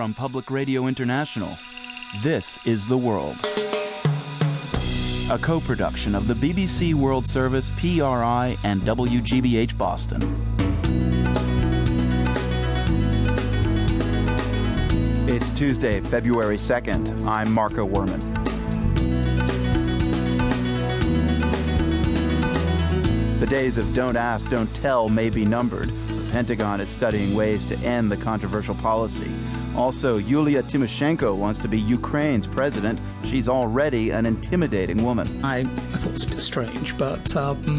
from Public Radio International. This is The World. A co production of the BBC World Service, PRI, and WGBH Boston. It's Tuesday, February 2nd. I'm Marco Werman. The days of don't ask, don't tell may be numbered. Pentagon is studying ways to end the controversial policy. Also, Yulia Tymoshenko wants to be Ukraine's president. She's already an intimidating woman. I, I thought it was a bit strange, but um,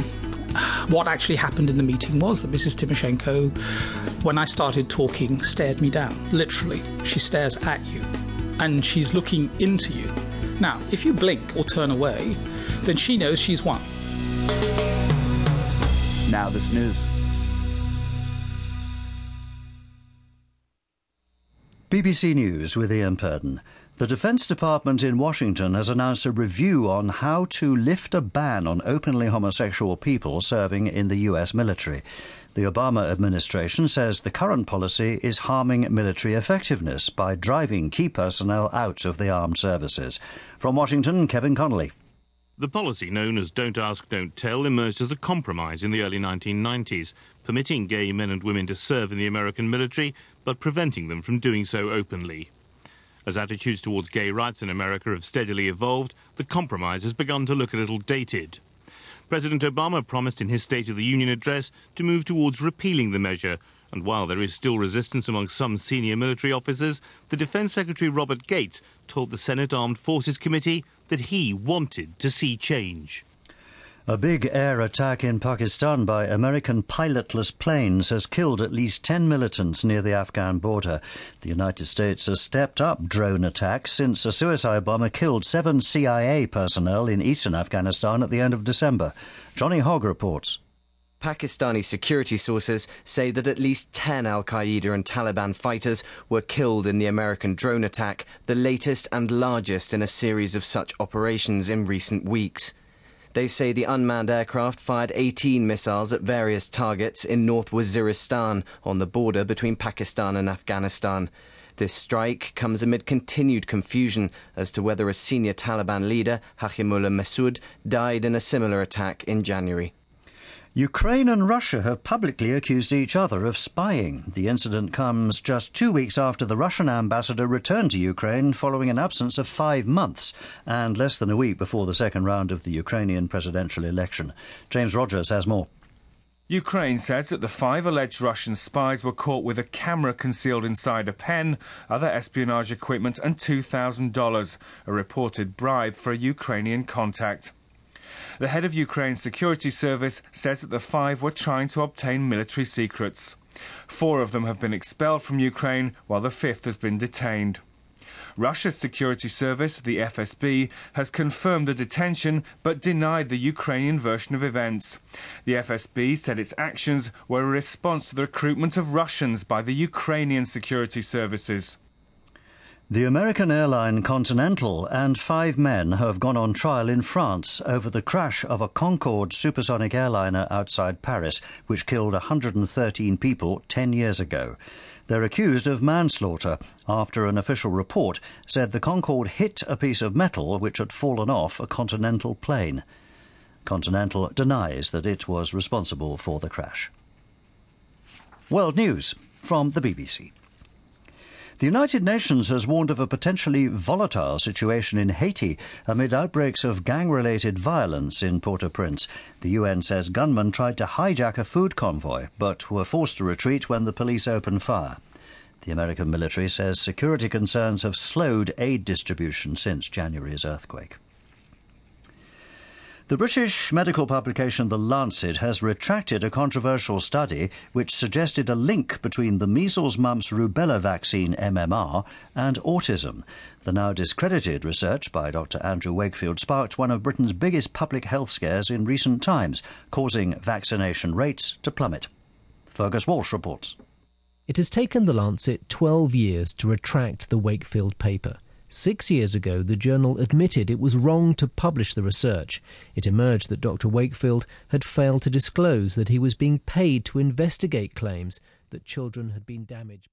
what actually happened in the meeting was that Mrs. Tymoshenko, when I started talking, stared me down. Literally, she stares at you and she's looking into you. Now, if you blink or turn away, then she knows she's won. Now, this news. BBC News with Ian Purden. The Defense Department in Washington has announced a review on how to lift a ban on openly homosexual people serving in the U.S. military. The Obama administration says the current policy is harming military effectiveness by driving key personnel out of the armed services. From Washington, Kevin Connolly. The policy known as Don't Ask, Don't Tell emerged as a compromise in the early 1990s, permitting gay men and women to serve in the American military, but preventing them from doing so openly. As attitudes towards gay rights in America have steadily evolved, the compromise has begun to look a little dated. President Obama promised in his State of the Union address to move towards repealing the measure, and while there is still resistance among some senior military officers, the Defense Secretary Robert Gates told the Senate Armed Forces Committee that he wanted to see change. A big air attack in Pakistan by American pilotless planes has killed at least 10 militants near the Afghan border. The United States has stepped up drone attacks since a suicide bomber killed seven CIA personnel in eastern Afghanistan at the end of December. Johnny Hogg reports. Pakistani security sources say that at least 10 Al Qaeda and Taliban fighters were killed in the American drone attack, the latest and largest in a series of such operations in recent weeks. They say the unmanned aircraft fired 18 missiles at various targets in North Waziristan on the border between Pakistan and Afghanistan. This strike comes amid continued confusion as to whether a senior Taliban leader, Hakimullah Mehsud, died in a similar attack in January. Ukraine and Russia have publicly accused each other of spying. The incident comes just two weeks after the Russian ambassador returned to Ukraine following an absence of five months and less than a week before the second round of the Ukrainian presidential election. James Rogers has more. Ukraine says that the five alleged Russian spies were caught with a camera concealed inside a pen, other espionage equipment, and $2,000, a reported bribe for a Ukrainian contact. The head of Ukraine's security service says that the five were trying to obtain military secrets. Four of them have been expelled from Ukraine, while the fifth has been detained. Russia's security service, the FSB, has confirmed the detention but denied the Ukrainian version of events. The FSB said its actions were a response to the recruitment of Russians by the Ukrainian security services. The American airline Continental and five men have gone on trial in France over the crash of a Concorde supersonic airliner outside Paris, which killed 113 people 10 years ago. They're accused of manslaughter after an official report said the Concorde hit a piece of metal which had fallen off a Continental plane. Continental denies that it was responsible for the crash. World News from the BBC. The United Nations has warned of a potentially volatile situation in Haiti amid outbreaks of gang related violence in Port au Prince. The UN says gunmen tried to hijack a food convoy but were forced to retreat when the police opened fire. The American military says security concerns have slowed aid distribution since January's earthquake. The British medical publication The Lancet has retracted a controversial study which suggested a link between the measles, mumps, rubella vaccine MMR and autism. The now discredited research by Dr. Andrew Wakefield sparked one of Britain's biggest public health scares in recent times, causing vaccination rates to plummet. Fergus Walsh reports. It has taken The Lancet 12 years to retract the Wakefield paper. Six years ago, the journal admitted it was wrong to publish the research. It emerged that Dr. Wakefield had failed to disclose that he was being paid to investigate claims that children had been damaged.